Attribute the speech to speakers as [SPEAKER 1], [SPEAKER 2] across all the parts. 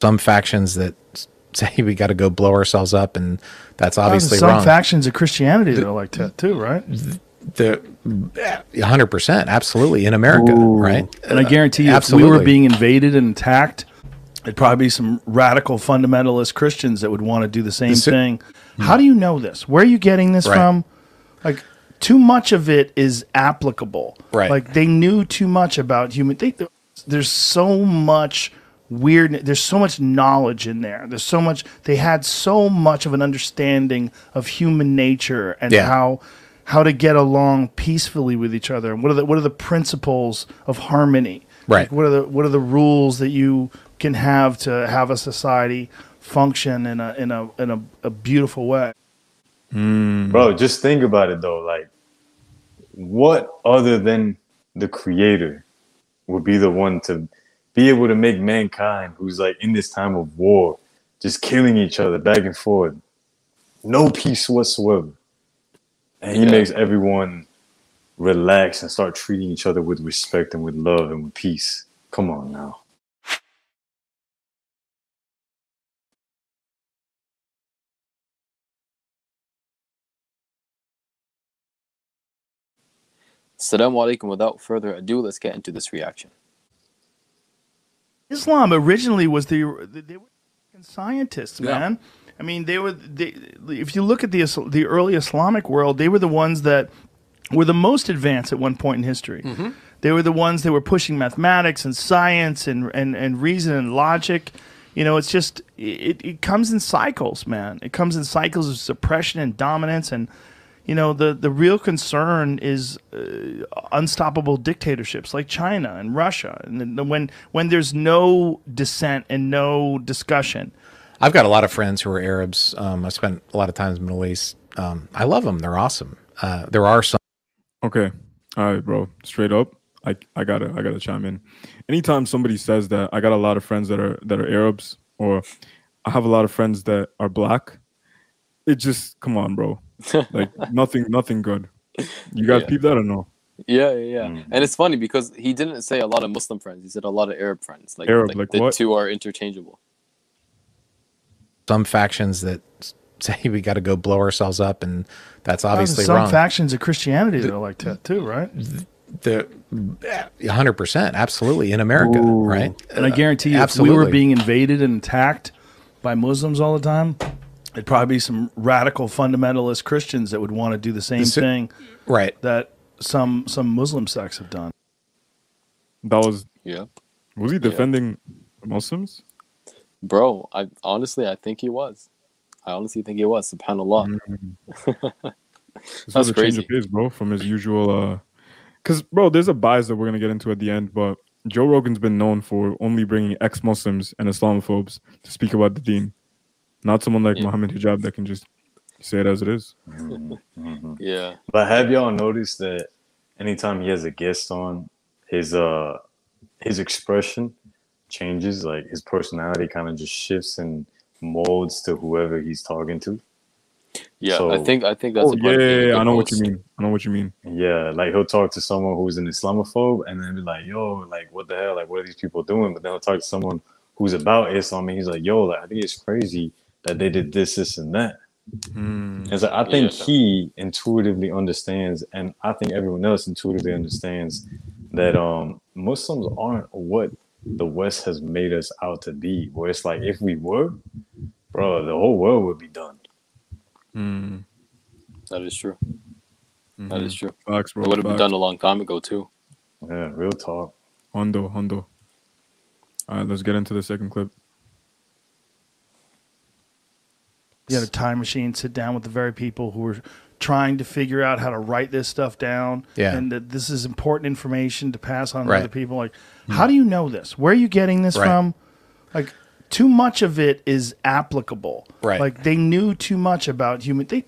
[SPEAKER 1] some factions that say we got to go blow ourselves up, and that's obviously
[SPEAKER 2] there's some
[SPEAKER 1] wrong.
[SPEAKER 2] factions of Christianity that are like that too, right?
[SPEAKER 1] the hundred percent, absolutely in America, right?
[SPEAKER 2] And I guarantee you, if we were being invaded and attacked, it'd probably be some radical fundamentalist Christians that would want to do the same
[SPEAKER 1] This-
[SPEAKER 2] thing. Hmm. How do you know this? Where are you getting this
[SPEAKER 1] Right.
[SPEAKER 2] from? Like, too much of it is applicable.
[SPEAKER 1] Right.
[SPEAKER 2] Like they knew too much about human. They, there's so much weird. There's so much knowledge in there. There's so much. They had so much of an understanding of human nature and
[SPEAKER 1] Yeah.
[SPEAKER 2] how how to get along peacefully with each other. And what are the what are the principles of harmony?
[SPEAKER 1] Right.
[SPEAKER 2] Like, what are the what are the rules that you can have to have a society function in a in a in a, a beautiful way? Hmm.
[SPEAKER 3] Bro, just think about it though. Like, what other than the creator would be the one to be able to make mankind who's like in this time of war, just killing each other back and forth, no peace whatsoever. And he
[SPEAKER 4] Yeah.
[SPEAKER 3] makes everyone relax and start treating each other with respect and with love and with peace. Come on now.
[SPEAKER 4] Assalamu alaikum. Without further ado, let's get into this reaction.
[SPEAKER 2] Islam originally was the they were scientists,
[SPEAKER 4] Yeah.
[SPEAKER 2] man. I mean, they were. They, if you look at the the early Islamic world, they were the ones that were the most advanced at one point in history. Mm-hmm. They were the ones that were pushing mathematics and science and and, and reason and logic. You know, it's just it, it comes in cycles, man. It comes in cycles of suppression and dominance and. You know the, the real concern is uh, unstoppable dictatorships like China and Russia, and then when when there's no dissent and no discussion,
[SPEAKER 1] I've got a lot of friends who are Arabs. Um, I spent a lot of time in the Middle East. Um, I love them; they're awesome. Uh, there are some
[SPEAKER 5] Okay. All right, bro. Straight up. I I gotta I gotta chime in. Anytime somebody says that I got a lot of friends that are that are Arabs or I have a lot of friends that are black, it just come on, bro. Like nothing nothing good. You guys
[SPEAKER 4] Yeah.
[SPEAKER 5] peep that or no?
[SPEAKER 4] Yeah, yeah, yeah. Mm. And it's funny because he didn't say a lot of Muslim friends. He said a lot of Arab friends. Like,
[SPEAKER 5] Arab, like
[SPEAKER 4] the
[SPEAKER 5] what?
[SPEAKER 4] two are interchangeable.
[SPEAKER 1] some factions that say we got to go blow ourselves up, and that's obviously
[SPEAKER 2] there's some
[SPEAKER 1] wrong.
[SPEAKER 2] factions of Christianity that are like that too, right?
[SPEAKER 1] the hundred percent, absolutely in America, right?
[SPEAKER 2] And I guarantee you, if we were being invaded and attacked by Muslims all the time, there'd probably be some radical fundamentalist Christians that would want to do the same
[SPEAKER 1] This-
[SPEAKER 2] thing
[SPEAKER 1] right.
[SPEAKER 2] that some some Muslim sects have done.
[SPEAKER 5] That was
[SPEAKER 4] Yeah,
[SPEAKER 5] was he defending Muslims?
[SPEAKER 4] bro. I honestly, I think he was. I honestly think he was. Subhanallah.
[SPEAKER 5] This
[SPEAKER 4] That's
[SPEAKER 5] was a change
[SPEAKER 4] crazy.
[SPEAKER 5] of pace, bro, from his usual uh because bro, there's a bias that we're gonna get into at the end, but Joe Rogan's been known for only bringing ex-Muslims and Islamophobes to speak about the deen. Not someone like
[SPEAKER 4] Yeah.
[SPEAKER 5] Mohammed Hijab that can just say it as it is.
[SPEAKER 4] Yeah,
[SPEAKER 3] But have y'all noticed that anytime he has a guest on, his uh his expression changes, like his personality kind of just shifts and molds to whoever he's talking to.
[SPEAKER 4] yeah. I think I think that's
[SPEAKER 5] Oh
[SPEAKER 4] a
[SPEAKER 5] yeah, yeah, yeah, I
[SPEAKER 4] good
[SPEAKER 5] know what you mean. I know what you mean.
[SPEAKER 3] Yeah, like he'll talk to someone who's an Islamophobe and then be like, yo, like what the hell? Like what are these people doing? But then he'll talk to someone who's about Islam and he's like, yo, like I think it's crazy that they did this, this, and that. It's like I think
[SPEAKER 4] Yeah.
[SPEAKER 3] he intuitively understands, and I think everyone else intuitively understands that um Muslims aren't what the West has made us out to be. Where it's like if we were, bro, the whole world would be done. Mm.
[SPEAKER 4] That is true. That is true.
[SPEAKER 5] Facts, bro.
[SPEAKER 4] It would have been done a long time ago too.
[SPEAKER 3] Yeah, real talk.
[SPEAKER 5] Hondo, Hondo. All right, let's get into the second clip.
[SPEAKER 2] You had a time machine, sit down with the very people who were trying to figure out how to write this stuff down.
[SPEAKER 1] Yeah.
[SPEAKER 2] And that this is important information to pass on to
[SPEAKER 1] Right.
[SPEAKER 2] other people. Like, hmm. how do you know this? Where are you getting this
[SPEAKER 1] Right.
[SPEAKER 2] from? Like, too much of it is applicable.
[SPEAKER 1] Right.
[SPEAKER 2] Like, they knew too much about human. They,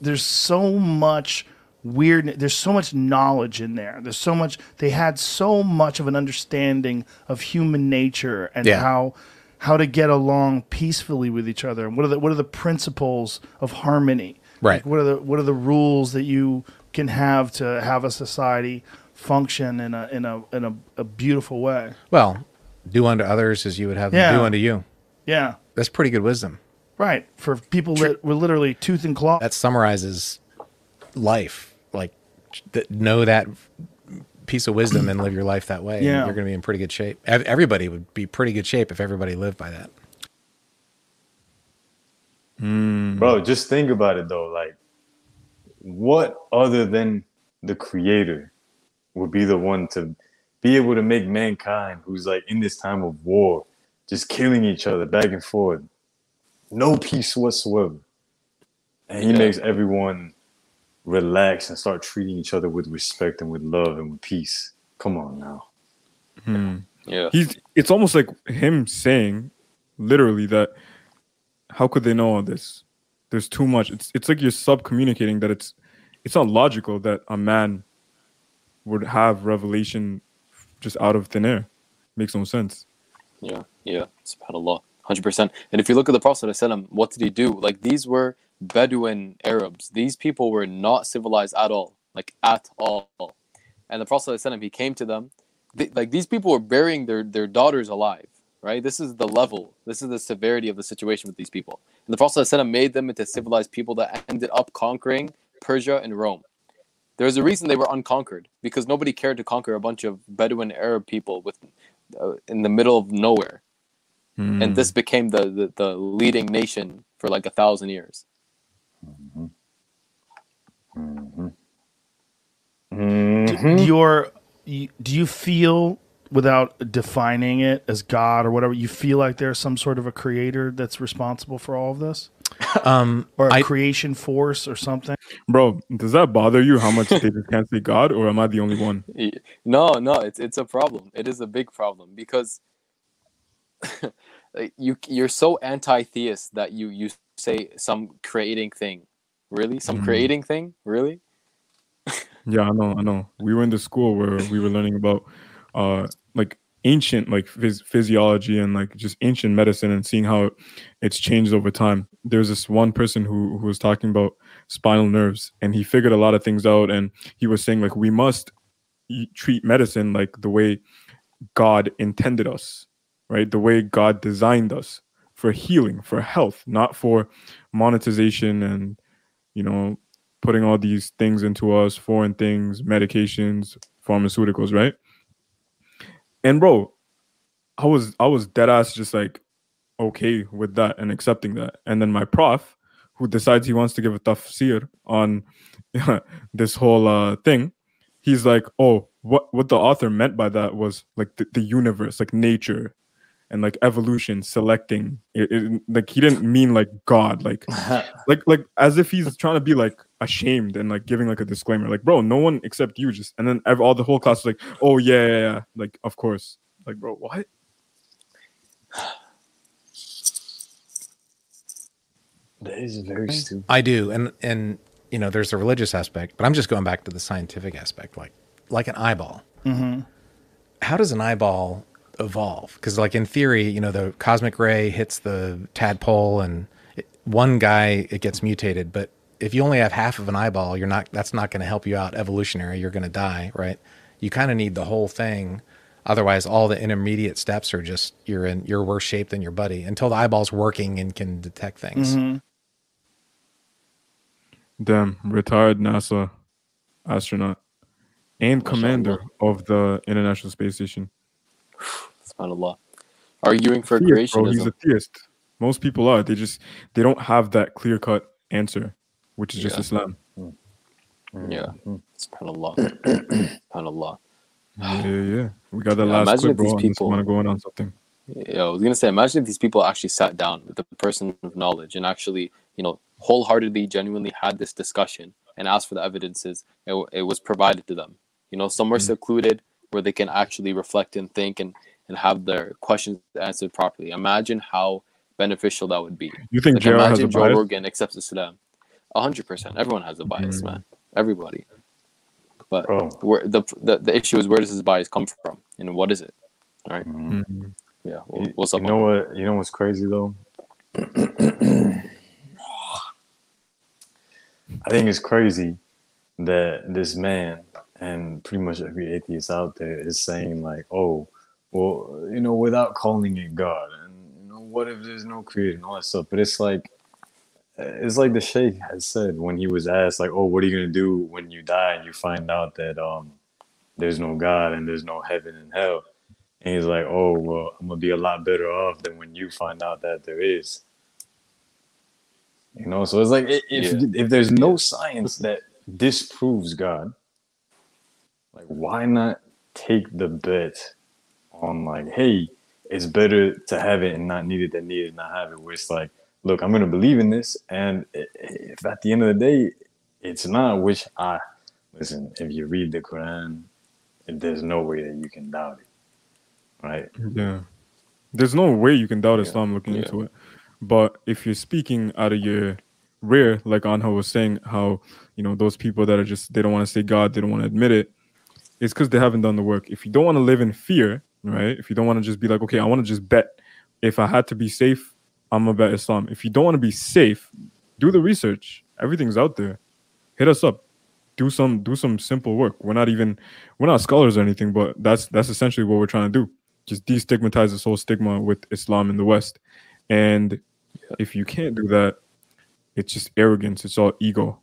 [SPEAKER 2] there's so much weird. There's so much knowledge in there. There's so much. They had so much of an understanding of human nature and
[SPEAKER 1] Yeah.
[SPEAKER 2] how how to get along peacefully with each other and what are the what are the principles of harmony
[SPEAKER 1] Right.
[SPEAKER 2] Like, what are the what are the rules that you can have to have a society function in a in a in a, a beautiful way
[SPEAKER 1] Well, do unto others as you would have them do unto you.
[SPEAKER 2] Yeah.
[SPEAKER 1] That's pretty good wisdom.
[SPEAKER 2] Right. For people that were literally tooth and claw.
[SPEAKER 1] That summarizes life. Like, th- know that piece of wisdom and live your life that way.
[SPEAKER 2] Yeah.
[SPEAKER 1] you're going to be in pretty good shape. Everybody would be pretty good shape if everybody lived by that. Hmm.
[SPEAKER 3] Bro, just think about it though. Like, what other than the creator would be the one to be able to make mankind who's like in this time of war, just killing each other back and forth, no peace whatsoever. And he
[SPEAKER 4] Yeah.
[SPEAKER 3] makes everyone relax and start treating each other with respect and with love and with peace. Come on now. Hmm.
[SPEAKER 4] Yeah.
[SPEAKER 5] He's it's almost like him saying literally that how could they know all this? There's too much. It's it's like you're sub communicating that it's it's not logical that a man would have revelation just out of thin air. Makes no sense.
[SPEAKER 4] Yeah, yeah, It's about a subhanAllah, hundred percent. And if you look at the Prophet ﷺ, what did he do? Like these were Bedouin Arabs. These people were not civilized at all, like at all. And the Prophet ﷺ, he came to them. They, like these people were burying their their daughters alive. Right. This is the level. This is the severity of the situation with these people. And the Prophet ﷺ made them into civilized people that ended up conquering Persia and Rome. There's a reason they were unconquered because nobody cared to conquer a bunch of Bedouin Arab people with uh, in the middle of nowhere and this became the, the the leading nation for like a thousand years
[SPEAKER 3] Mhm.
[SPEAKER 2] your you, do you feel without defining it as God or whatever you feel like there's some sort of a creator that's responsible for all of this
[SPEAKER 1] Um,
[SPEAKER 2] or a
[SPEAKER 1] I-
[SPEAKER 2] creation force or something
[SPEAKER 5] Bro, does that bother you how much they just can't say God or am I the only one?
[SPEAKER 4] No no it's it's a problem it is a big problem because like, you you're so anti-theist that you you say some creating thing really some
[SPEAKER 5] Mhm.
[SPEAKER 4] creating thing really
[SPEAKER 5] Yeah, I know, I know. We were in the school where we were learning about uh like ancient like phys- physiology and like just ancient medicine and seeing how it's changed over time. There's this one person who who was talking about spinal nerves and he figured a lot of things out and he was saying like we must treat medicine like the way God intended us, right? The way God designed us for healing, for health, not for monetization and you know putting all these things into us, foreign things, medications, pharmaceuticals, right? And bro, I was I was dead ass just like okay with that and accepting that. And then my prof, who decides he wants to give a tafsir on this whole uh, thing, he's like, oh, what what the author meant by that was like the, the universe, like nature, and like evolution selecting. It, it, like he didn't mean like God, like like like as if he's trying to be like ashamed and like giving like a disclaimer like bro no one except you just and then ev- all the whole class was like oh yeah yeah, yeah. like of course like bro what
[SPEAKER 3] That is very stupid.
[SPEAKER 1] I do, and and you know, there's a religious aspect, but I'm just going back to the scientific aspect, like like an eyeball. mm-hmm. How does an eyeball evolve? Because like in theory, you know, the cosmic ray hits the tadpole, and it, one guy it gets mutated, but if you only have half of an eyeball, you're not. That's not going to help you out evolutionary. You're going to die, right? You kind of need the whole thing. Otherwise, all the intermediate steps are just you're in you're worse shape than your buddy until the eyeball's working and can detect things.
[SPEAKER 5] damn retired nasa astronaut and commander of the international space station
[SPEAKER 4] subhanallah arguing for
[SPEAKER 5] Theist, bro, he's a theist most people are they just they don't have that clear cut answer which is just Islam.
[SPEAKER 4] Yeah.
[SPEAKER 5] islam mm.
[SPEAKER 4] yeah mm-hmm. subhanallah subhanallah
[SPEAKER 5] yeah yeah, yeah. we got the
[SPEAKER 4] Yeah,
[SPEAKER 5] last
[SPEAKER 4] imagine
[SPEAKER 5] clip
[SPEAKER 4] if these
[SPEAKER 5] bro
[SPEAKER 4] people-
[SPEAKER 5] want to go in on something
[SPEAKER 4] Yeah, I was gonna say, imagine if these people actually sat down with the person of knowledge and actually, you know, wholeheartedly, genuinely had this discussion and asked for the evidences. It, it was provided to them. You know, somewhere mm. secluded where they can actually reflect and think and and have their questions answered properly. Imagine how beneficial that would be.
[SPEAKER 5] you think
[SPEAKER 4] Like,
[SPEAKER 5] JR has a
[SPEAKER 4] imagine Joe
[SPEAKER 5] bias?
[SPEAKER 4] Rogan accepts Islam. A hundred percent. Everyone has a bias, man. Everybody. But
[SPEAKER 3] Bro.
[SPEAKER 4] where the, the the issue is where does this bias come from and what is it? All right.
[SPEAKER 5] Mhm.
[SPEAKER 4] Yeah.
[SPEAKER 3] You-
[SPEAKER 4] Well, what's up?
[SPEAKER 3] You know what? You know what's crazy though? I think it's crazy that this man and pretty much every atheist out there is saying like, "Oh, well, you know, without calling it God, and you know, what if there's no creator and all that stuff. But it's like, it's like the Sheikh has said when he was asked, like, oh, what are you gonna do when you die and you find out that um there's no God and there's no heaven and hell? And he's like, oh, well, I'm gonna be a lot better off than when you find out that there is. You know, so it's like if
[SPEAKER 4] Yeah.
[SPEAKER 3] if there's no science that disproves God, like why not take the bet on like, hey, it's better to have it and not need it than need it and not have it. Where it's like, look, I'm gonna believe in this, and if at the end of the day it's not, which I listen, if you read the Quran, there's no way that you can doubt it, right?
[SPEAKER 5] Yeah. There's no way you can doubt
[SPEAKER 3] Yeah.
[SPEAKER 5] Islam looking
[SPEAKER 4] Yeah.
[SPEAKER 5] into it. But if you're speaking out of your rear, like Anha was saying, how you know those people that are just they don't want to say God, they don't want to admit it, it's because they haven't done the work. If you don't want to live in fear, right? If you don't want to just be like, okay, I want to just bet. If I had to be safe, I'm gonna bet Islam. If you don't want to be safe, do the research. Everything's out there. Hit us up. Do some do some simple work. We're not even we're not scholars or anything, but that's that's essentially what we're trying to do. Just destigmatize this whole stigma with Islam in the West. And if you can't do that, it's just arrogance. It's all ego.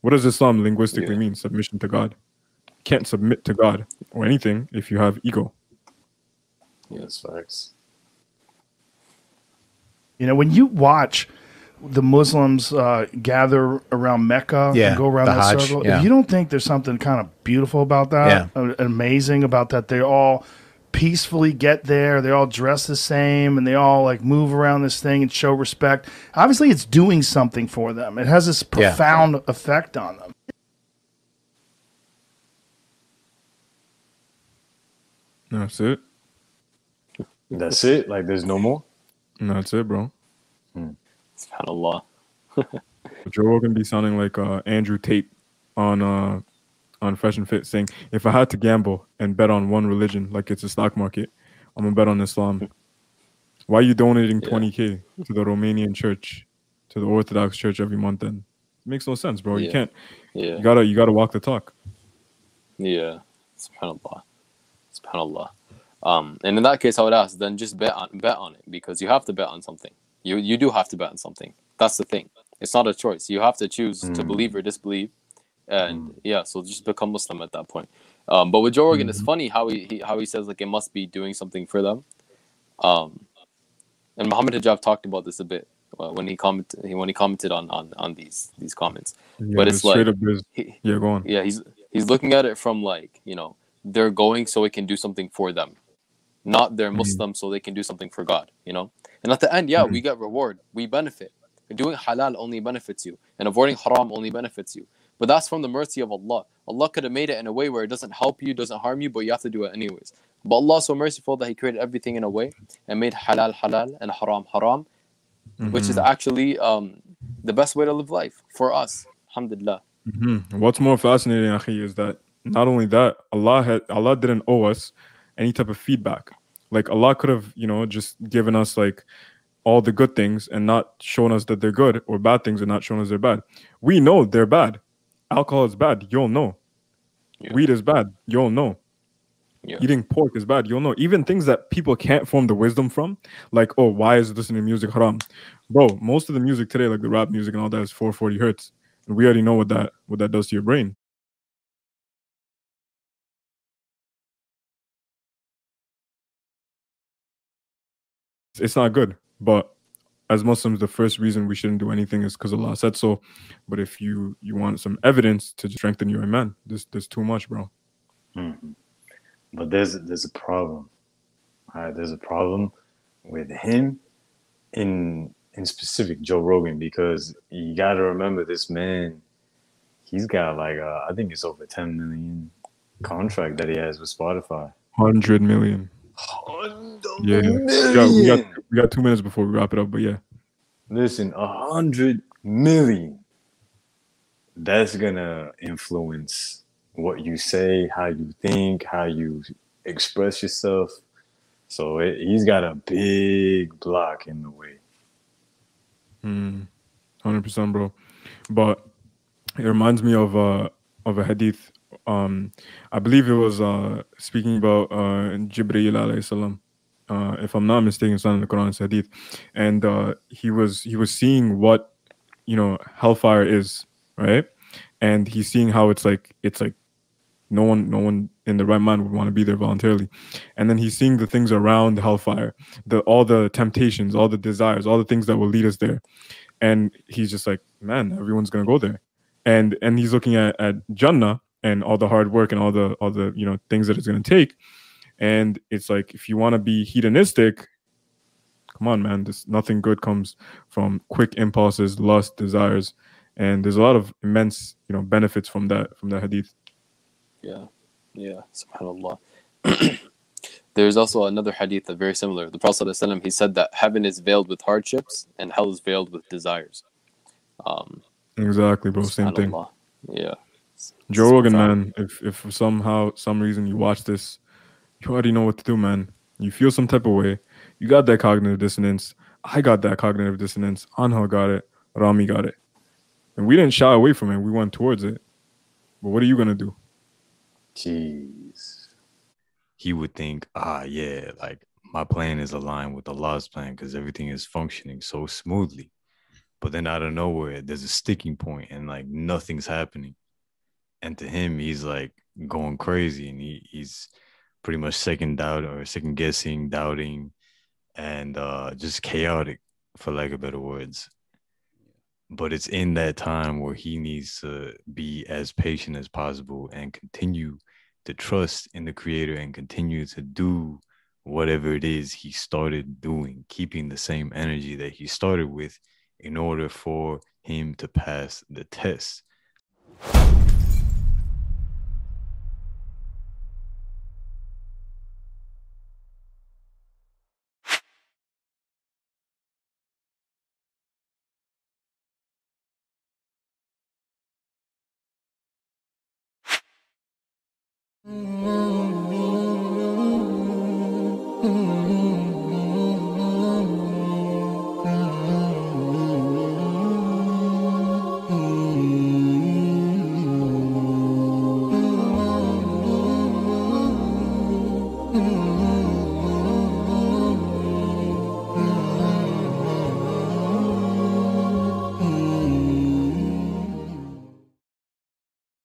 [SPEAKER 5] What does Islam linguistically
[SPEAKER 4] Yeah.
[SPEAKER 5] mean? Submission to God. Can't submit to God or anything if you have ego.
[SPEAKER 3] Yes, facts.
[SPEAKER 2] You know, when you watch the Muslims uh, gather around Mecca
[SPEAKER 1] Yeah,
[SPEAKER 2] and go around
[SPEAKER 1] the
[SPEAKER 2] that
[SPEAKER 1] Hajj,
[SPEAKER 2] circle,
[SPEAKER 1] yeah.
[SPEAKER 2] if you don't think there's something kind of beautiful about that, uh, amazing about that, they all peacefully get there, they all dress the same, and they all like move around this thing and show respect. Obviously, it's doing something for them. It has this
[SPEAKER 1] Yeah.
[SPEAKER 2] profound effect on them.
[SPEAKER 5] That's it.
[SPEAKER 3] That's it. Like there's no more.
[SPEAKER 5] That's it, bro.
[SPEAKER 4] SubhanAllah.
[SPEAKER 5] Joe Rogan be sounding like uh, Andrew Tate on uh, on Fresh and Fit, saying, "If I had to gamble and bet on one religion, like it's a stock market, I'm gonna bet on Islam." Why are you donating
[SPEAKER 4] Yeah.
[SPEAKER 5] 20k to the Romanian church, to the Orthodox church every month? Then it makes no sense, bro. You can't.
[SPEAKER 4] Yeah.
[SPEAKER 5] You gotta you gotta walk the talk.
[SPEAKER 4] Yeah, subhanallah, subhanallah. Um, and in that case, I would ask then just bet on bet on it because you have to bet on something. You you do have to bet on something. That's the thing. It's not a choice. You have to choose to
[SPEAKER 3] Mm.
[SPEAKER 4] believe or disbelieve, and yeah, so just become Muslim at that point. Um, but with Joe Rogan, it's funny how he, he how he says like it must be doing something for them. Um, and Muhammad Hijab talked about this a bit uh, when he commented when he commented on on on these these comments.
[SPEAKER 5] Yeah,
[SPEAKER 4] But it's like-
[SPEAKER 5] up is,
[SPEAKER 4] He,
[SPEAKER 5] yeah, go on.
[SPEAKER 4] yeah he's he's looking at it from like you know they're going so it can do something for them not they're muslim so they can do something for god you know? And at the end yeah we get reward we benefit. Doing halal only benefits you and avoiding haram only benefits you. But that's from the mercy of allah. Allah could have made it in a way where it doesn't help you doesn't harm you but you have to do it anyways. But allah is so merciful that he created everything in a way and made halal halal and haram haram which is actually um, the best way to live life for us alhamdulillah.
[SPEAKER 5] Mhm. What's more fascinating, Akhi, is that not only that, Allah had Allah didn't owe us any type of feedback. Like Allah could have, you know, just given us like all the good things and not shown us that they're good, or bad things and not shown us they're bad. We know they're bad. Alcohol is bad. You'll know.
[SPEAKER 4] Yeah.
[SPEAKER 5] Weed is bad. You'll know.
[SPEAKER 4] Yeah.
[SPEAKER 5] Eating pork is bad. You'll know. Even things that people can't form the wisdom from, like, oh, why is listening to music haram? Bro, most of the music today, like the rap music and all that, is 440 hertz. And we already know what that what that does to your brain. It's- not good. But as Muslims, the first reason we shouldn't do anything is because Allah said so. But if you you want some evidence to strengthen your iman, this there's too much, bro.
[SPEAKER 3] Mhm. But there's there's a problem. All right, there's a problem with him in in specific Joe Rogan because you got to remember this man. He's got like uh, I think it's over 10 million contract that he has with Spotify.
[SPEAKER 5] Hundred million. Yeah, we got, we got we got two minutes before we wrap it up. But yeah,
[SPEAKER 3] Listen, a hundred million. That's gonna influence what you say, how you think, how you express yourself. So it, he's got a big block in the way.
[SPEAKER 5] hundred percent, bro. But it reminds me of uh of a hadith. Um, I believe it was uh speaking about uh Jibreel alayhi salam. Uh, if I'm not mistaken, it's not in the Quran, it's Hadith, and uh, he was he was seeing what you know hellfire is, right? And he's seeing how it's like it's like no one no one in the right mind would want to be there voluntarily and then he's seeing the things around hellfire the all the temptations all the desires all the things that will lead us there and he's just like man everyone's gonna go there and and he's looking at at jannah and all the hard work and all the all the you know things that it's gonna take and it's like if you want to be hedonistic come on man this nothing good comes from quick impulses lust desires and there's a lot of immense you know benefits from that from that hadith
[SPEAKER 4] Yeah, yeah, subhanAllah. There's also another hadith that very similar. The Prophet ﷺ, he said that heaven is veiled with hardships and hell is veiled with desires. Um,
[SPEAKER 5] exactly bro same thing.
[SPEAKER 4] Yeah.
[SPEAKER 5] Joe Rogan, man, if if somehow some reason you watch this, you already know what to do, man. You feel some type of way. You got that cognitive dissonance. I got that cognitive dissonance. Anhal got it. Rami got it. And we didn't shy away from it. We went towards it. But what are you gonna do?
[SPEAKER 3] Jeez. He would think, ah, yeah, like my plan is aligned with Allah's plan because everything is functioning so smoothly. But then out of nowhere, there's a sticking point and like nothing's happening. And to him, he's like going crazy and he, he's pretty much second doubt or second guessing, doubting, and uh, just chaotic, for lack of better words. But it's in that time where he needs to be as patient as possible and continue to trust in the creator and continue to do whatever it is he started doing, keeping the same energy that he started with in order for him to pass the test. Mm-hmm.